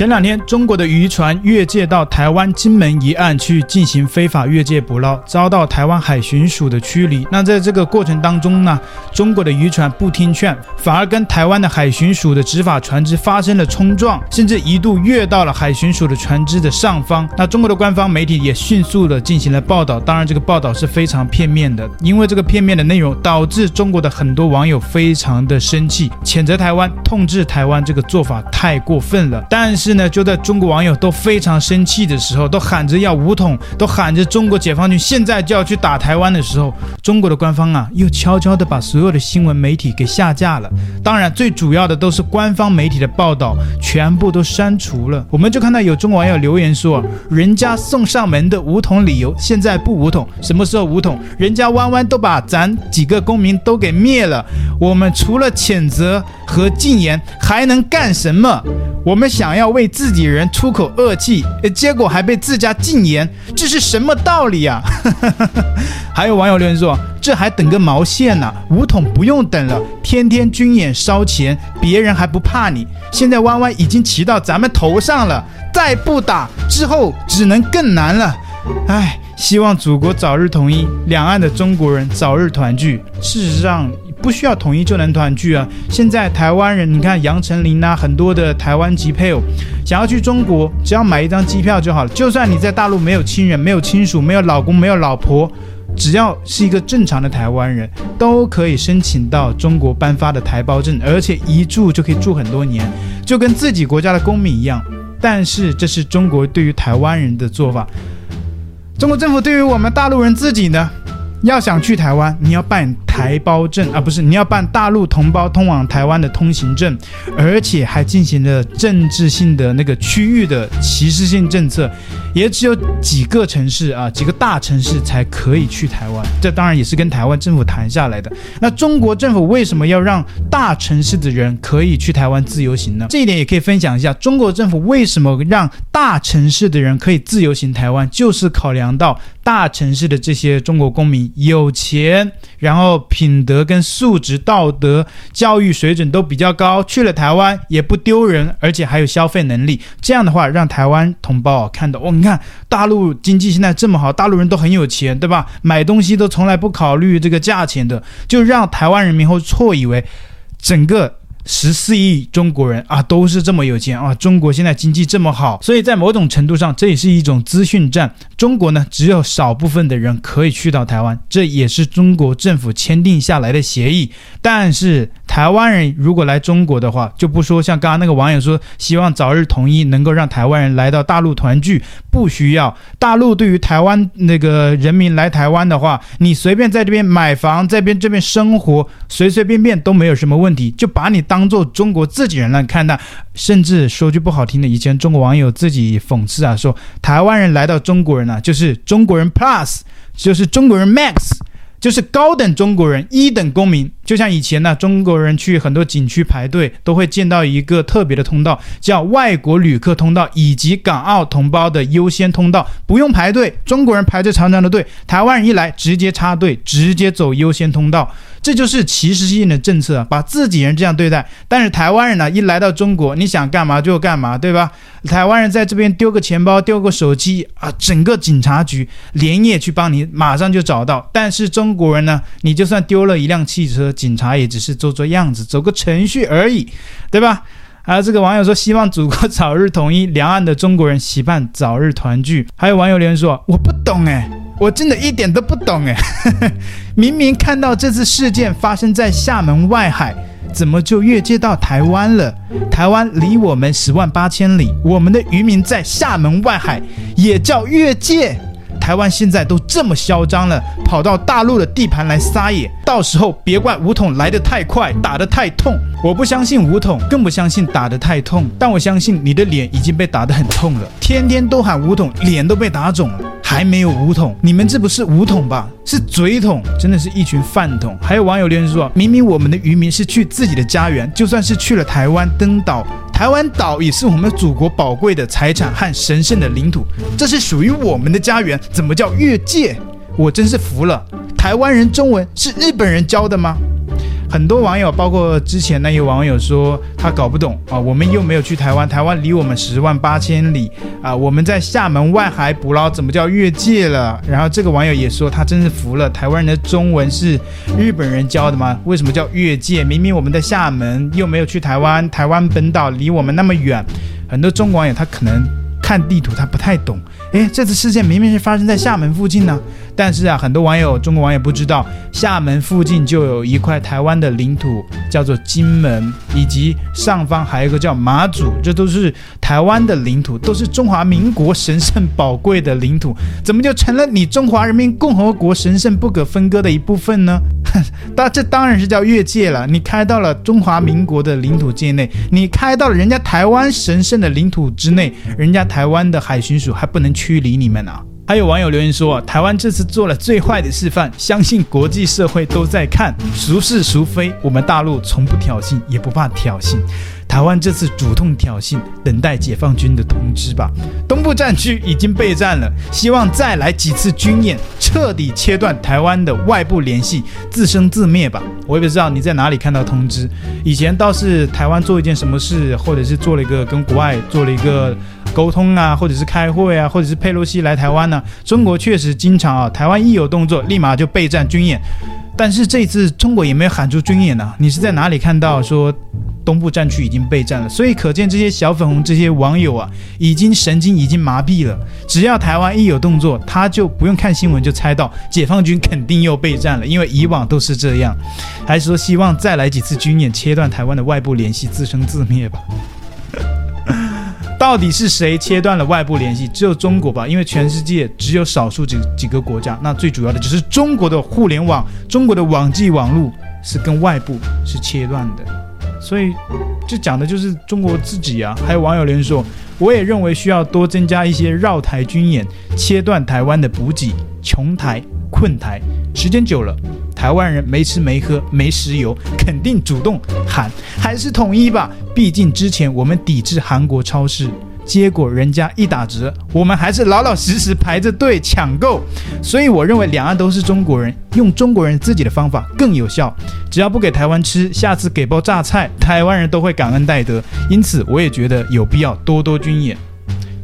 前两天，中国的渔船越界到台湾金门一岸去进行非法越界捕捞，遭到台湾海巡署的驱离。那在这个过程当中呢，中国的渔船不听劝，反而跟台湾的海巡署的执法船只发生了冲撞，甚至一度越到了海巡署的船只的上方。那中国的官方媒体也迅速的进行了报道，当然这个报道是非常片面的，因为这个片面的内容导致中国的很多网友非常的生气，谴责台湾、痛斥台湾这个做法太过分了。但是呢，就在中国网友都非常生气的时候，都喊着要武统，都喊着中国解放军现在就要去打台湾的时候，中国的官方啊，又悄悄的把所有的新闻媒体给下架了。当然，最主要的都是官方媒体的报道，全部都删除了。我们就看到有中国网友留言说，人家送上门的武统理由，现在不武统，什么时候武统？人家弯弯都把咱几个公民都给灭了，我们除了谴责和禁言，还能干什么？我们想要为自己人出口恶气，结果还被自家禁言，这是什么道理啊？还有网友留言说：“这还等个毛线呢？武统不用等了，天天军演烧钱，别人还不怕你。现在弯弯已经骑到咱们头上了，再不打之后只能更难了。唉，希望祖国早日统一，两岸的中国人早日团聚。事实上。”不需要统一就能团聚啊！现在台湾人，你看杨丞琳呐，很多的台湾籍配偶想要去中国，只要买一张机票就好了。就算你在大陆没有亲人、没有亲属、没有老公、没有老婆，只要是一个正常的台湾人，都可以申请到中国颁发的台胞证，而且一住就可以住很多年，就跟自己国家的公民一样。但是这是中国对于台湾人的做法，中国政府对于我们大陆人自己呢？要想去台湾，你要办台胞证啊，不是，你要办大陆同胞通往台湾的通行证，而且还进行了政治性的那个区域的歧视性政策，也只有几个城市啊，几个大城市才可以去台湾。这当然也是跟台湾政府谈下来的。那中国政府为什么要让大城市的人可以去台湾自由行呢？这一点也可以分享一下，中国政府为什么让大城市的人可以自由行台湾，就是考量到。大城市的这些中国公民有钱，然后品德跟素质、道德、教育水准都比较高，去了台湾也不丢人，而且还有消费能力。这样的话，让台湾同胞看到哦，你看大陆经济现在这么好，大陆人都很有钱，对吧？买东西都从来不考虑这个价钱的，就让台湾人民会错以为整个。十四亿中国人啊，都是这么有钱啊！中国现在经济这么好，所以在某种程度上，这也是一种资讯战。中国呢，只有少部分的人可以去到台湾，这也是中国政府签订下来的协议。但是，台湾人如果来中国的话，就不说像刚刚那个网友说，希望早日统一，能够让台湾人来到大陆团聚，不需要。大陆对于台湾那个人民来台湾的话，你随便在这边买房，在边这边生活，随随便便都没有什么问题，就把你当。做中国自己人来看待，甚至说句不好听的，以前中国网友自己讽刺啊，说台湾人来到中国人啊，就是中国人 Plus，就是中国人 Max，就是高等中国人，一等公民。就像以前呢，中国人去很多景区排队，都会见到一个特别的通道，叫外国旅客通道，以及港澳同胞的优先通道，不用排队，中国人排着长长的队，台湾人一来直接插队，直接走优先通道，这就是歧视性的政策，把自己人这样对待。但是台湾人呢，一来到中国，你想干嘛就干嘛，对吧？台湾人在这边丢个钱包，丢个手机啊，整个警察局连夜去帮你，马上就找到。但是中国人呢，你就算丢了一辆汽车。警察也只是做做样子，走个程序而已，对吧？啊，这个网友说希望祖国早日统一，两岸的中国人期盼早日团聚。还有网友留言说：“我不懂诶，我真的一点都不懂诶。明明看到这次事件发生在厦门外海，怎么就越界到台湾了？台湾离我们十万八千里，我们的渔民在厦门外海也叫越界？”台湾现在都这么嚣张了，跑到大陆的地盘来撒野，到时候别怪武统来得太快，打得太痛。我不相信武统，更不相信打得太痛，但我相信你的脸已经被打得很痛了，天天都喊武统，脸都被打肿了。还没有五桶，你们这不是五桶吧？是嘴桶，真的是一群饭桶。还有网友留言说，明明我们的渔民是去自己的家园，就算是去了台湾登岛，台湾岛也是我们祖国宝贵的财产和神圣的领土，这是属于我们的家园，怎么叫越界？我真是服了。台湾人中文是日本人教的吗？很多网友，包括之前那些网友说他搞不懂啊，我们又没有去台湾，台湾离我们十万八千里啊，我们在厦门外海捕捞，怎么叫越界了？然后这个网友也说他真是服了，台湾人的中文是日本人教的吗？为什么叫越界？明明我们在厦门，又没有去台湾，台湾本岛离我们那么远，很多中国网友他可能看地图他不太懂。诶，这次事件明明是发生在厦门附近呢，但是啊，很多网友，中国网友不知道，厦门附近就有一块台湾的领土，叫做金门，以及上方还有一个叫马祖，这都是台湾的领土，都是中华民国神圣宝贵的领土，怎么就成了你中华人民共和国神圣不可分割的一部分呢？当这当然是叫越界了，你开到了中华民国的领土界内，你开到了人家台湾神圣的领土之内，人家台湾的海巡署还不能。驱离你们啊！还有网友留言说，台湾这次做了最坏的示范，相信国际社会都在看，孰是孰非？我们大陆从不挑衅，也不怕挑衅。台湾这次主动挑衅，等待解放军的通知吧。东部战区已经备战了，希望再来几次军演，彻底切断台湾的外部联系，自生自灭吧。我也不知道你在哪里看到通知。以前倒是台湾做一件什么事，或者是做了一个跟国外做了一个沟通啊，或者是开会啊，或者是佩洛西来台湾呢，中国确实经常啊，台湾一有动作，立马就备战军演。但是这次中国也没有喊出军演呢，你是在哪里看到说？东部战区已经备战了，所以可见这些小粉红这些网友啊，已经神经已经麻痹了。只要台湾一有动作，他就不用看新闻就猜到解放军肯定又备战了，因为以往都是这样。还是说希望再来几次军演，切断台湾的外部联系，自生自灭吧？到底是谁切断了外部联系？只有中国吧？因为全世界只有少数几几个国家，那最主要的就是中国的互联网，中国的网际网络是跟外部是切断的。所以，这讲的就是中国自己啊。还有网友留言说，我也认为需要多增加一些绕台军演，切断台湾的补给，穷台困台。时间久了，台湾人没吃没喝没石油，肯定主动喊还是统一吧。毕竟之前我们抵制韩国超市。结果人家一打折，我们还是老老实实排着队抢购。所以我认为两岸都是中国人，用中国人自己的方法更有效。只要不给台湾吃，下次给包榨菜，台湾人都会感恩戴德。因此，我也觉得有必要多多军演。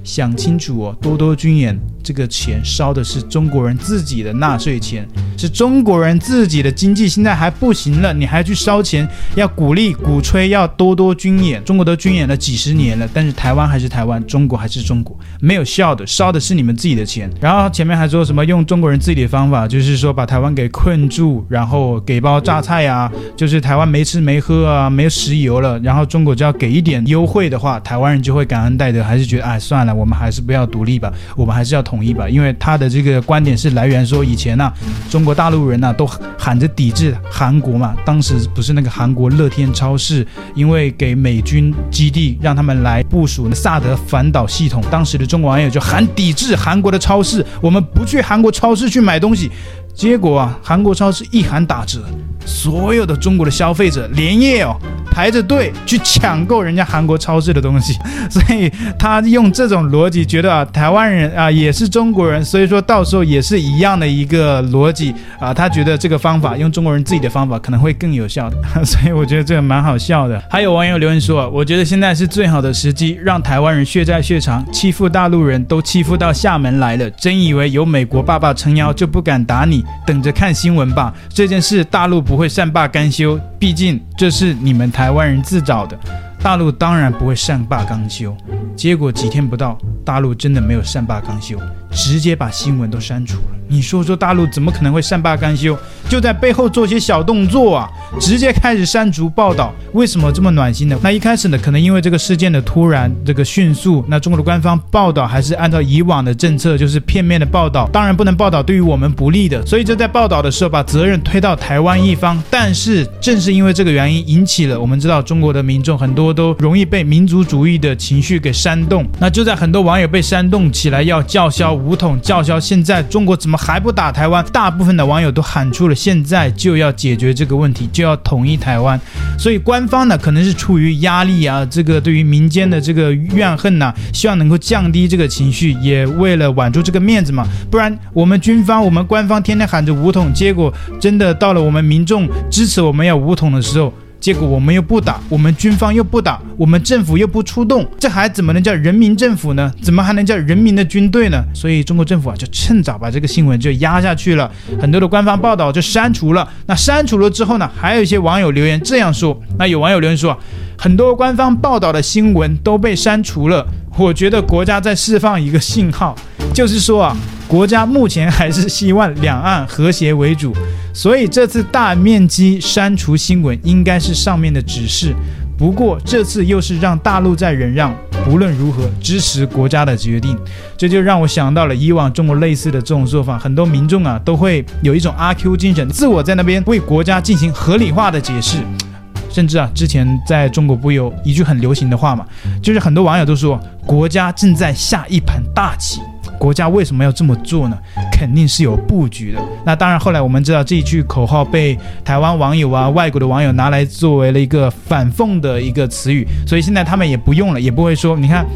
想清楚哦，多多军演。这个钱烧的是中国人自己的纳税钱，是中国人自己的经济现在还不行了，你还去烧钱，要鼓励鼓吹要多多军演。中国都军演了几十年了，但是台湾还是台湾，中国还是中国，没有效的，烧的是你们自己的钱。然后前面还说什么用中国人自己的方法，就是说把台湾给困住，然后给包榨菜啊，就是台湾没吃没喝啊，没有石油了，然后中国只要给一点优惠的话，台湾人就会感恩戴德，还是觉得哎算了，我们还是不要独立吧，我们还是要同。统一吧，因为他的这个观点是来源说，以前呢、中国大陆人呢、都喊着抵制韩国嘛，当时不是那个韩国乐天超市，因为给美军基地让他们来部署萨德反导系统，当时的中国网友就喊抵制韩国的超市，我们不去韩国超市去买东西，结果啊，韩国超市一喊打折，所有的中国的消费者连夜哦。排着队去抢购人家韩国超市的东西，所以他用这种逻辑，觉得啊，台湾人啊也是中国人，所以说到时候也是一样的一个逻辑啊，他觉得这个方法用中国人自己的方法可能会更有效，所以我觉得这个蛮好笑的。还有网友留言说，我觉得现在是最好的时机，让台湾人血债血偿，欺负大陆人都欺负到厦门来了，真以为有美国爸爸撑腰就不敢打你？等着看新闻吧，这件事大陆不会善罢甘休，毕竟这是你们台。湾人自找的，大陆当然不会善罢甘休。结果几天不到，大陆真的没有善罢甘休，直接把新闻都删除了。你说说，大陆怎么可能会善罢甘休？就在背后做些小动作啊，直接开始删除报道。为什么这么暖心呢？那一开始呢，可能因为这个事件的突然、这个迅速，那中国的官方报道还是按照以往的政策，就是片面的报道，当然不能报道对于我们不利的，所以就在报道的时候把责任推到台湾一方。但是正是因为这个原因，引起了我们知道中国的民众很多都容易被民族主义的情绪给煽动那就在很多网友被煽动起来要叫嚣武统叫嚣现在中国怎么还不打台湾。大部分的网友都喊出了现在就要解决这个问题就要统一台湾。所以官方呢可能是出于压力啊这个对于民间的这个怨恨呐希望能够降低这个情绪也为了挽住这个面子嘛不然我们军方我们官方天天喊着武统结果真的到了我们民众支持我们要武统的时候结果我们又不打我们军方又不打我们政府又不出动这还怎么能叫人民政府呢？怎么还能叫人民的军队呢？所以中国政府啊就趁早把这个新闻就压下去了。很多的官方报道就删除了那删除了之后呢还有一些网友留言这样说那有网友留言说很多官方报道的新闻都被删除了我觉得国家在释放一个信号就是说啊国家目前还是希望两岸和谐为主。所以这次大面积删除新闻应该是上面的指示不过这次又是让大陆在忍让不论如何支持国家的决定。这就让我想到了以往中国类似的这种做法很多民众啊都会有一种阿 q 精神自我在那边为国家进行合理化的解释。甚至啊之前在中国不有一句很流行的话嘛就是很多网友都说国家正在下一盘大棋国家为什么要这么做呢？肯定是有布局的。那当然后来我们知道这一句口号被台湾网友啊外国的网友拿来作为了一个反讽的一个词语所以现在他们也不用了也不会说你看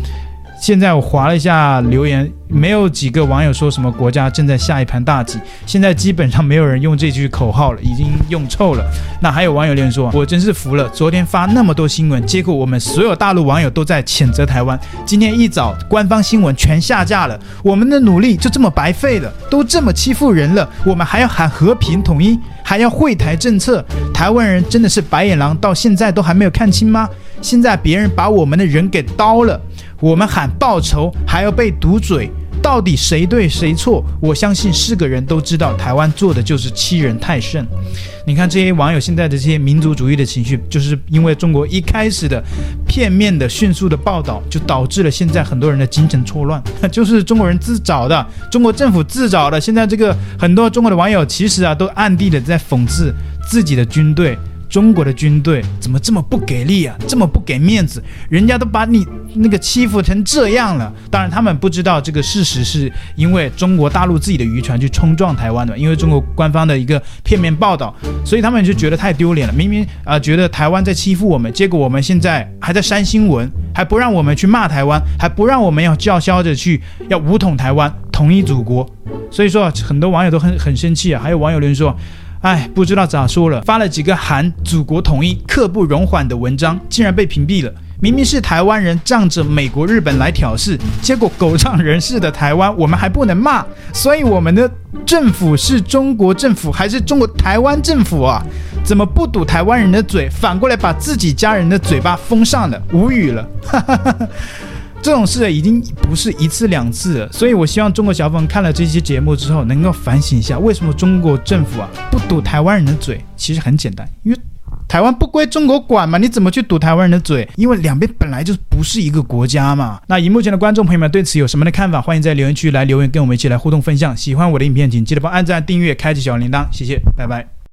现在我划了一下留言没有几个网友说什么国家正在下一盘大棋，现在基本上没有人用这句口号了，已经用臭了。那还有网友留言说，我真是服了，昨天发那么多新闻，结果我们所有大陆网友都在谴责台湾，今天一早官方新闻全下架了，我们的努力就这么白费了，都这么欺负人了，我们还要喊和平统一，还要会台政策，台湾人真的是白眼狼，到现在都还没有看清吗？现在别人把我们的人给刀了，我们喊报仇还要被堵嘴。到底谁对谁错？我相信是个人都知道台湾做的就是欺人太甚。你看这些网友现在的这些民族主义的情绪就是因为中国一开始的片面的迅速的报道就导致了现在很多人的精神错乱。就是中国人自找的中国政府自找的现在这个很多中国的网友其实啊都暗地的在讽刺自己的军队中国的军队怎么这么不给力啊？这么不给面子？人家都把你那个欺负成这样了当然他们不知道这个事实是因为中国大陆自己的渔船去冲撞台湾的因为中国官方的一个片面报道。所以他们就觉得太丢脸了明明啊觉得台湾在欺负我们结果我们现在还在删新闻还不让我们去骂台湾还不让我们要叫嚣着去要武统台湾统一祖国。所以说很多网友都很很生气啊还有网友留言说哎，不知道咋说了，发了几个喊“祖国统一，刻不容缓”的文章，竟然被屏蔽了。明明是台湾人仗着美国、日本来挑事，结果狗仗人势的台湾，我们还不能骂，所以我们的政府是中国政府还是中国台湾政府啊？怎么不堵台湾人的嘴，反过来把自己家人的嘴巴封上了？无语了。这种事已经不是一次两次了。所以我希望中国小粉看了这期节目之后，能够反省一下为什么中国政府啊不堵台湾人的嘴。其实很简单，因为台湾不归中国管嘛。你怎么去堵台湾人的嘴？因为两边本来就不是一个国家嘛。那荧幕前的观众朋友们对此有什么的看法？欢迎在留言区来留言，跟我们一起来互动分享。喜欢我的影片，请记得帮按赞、订阅、开启小铃铛。谢谢，拜拜！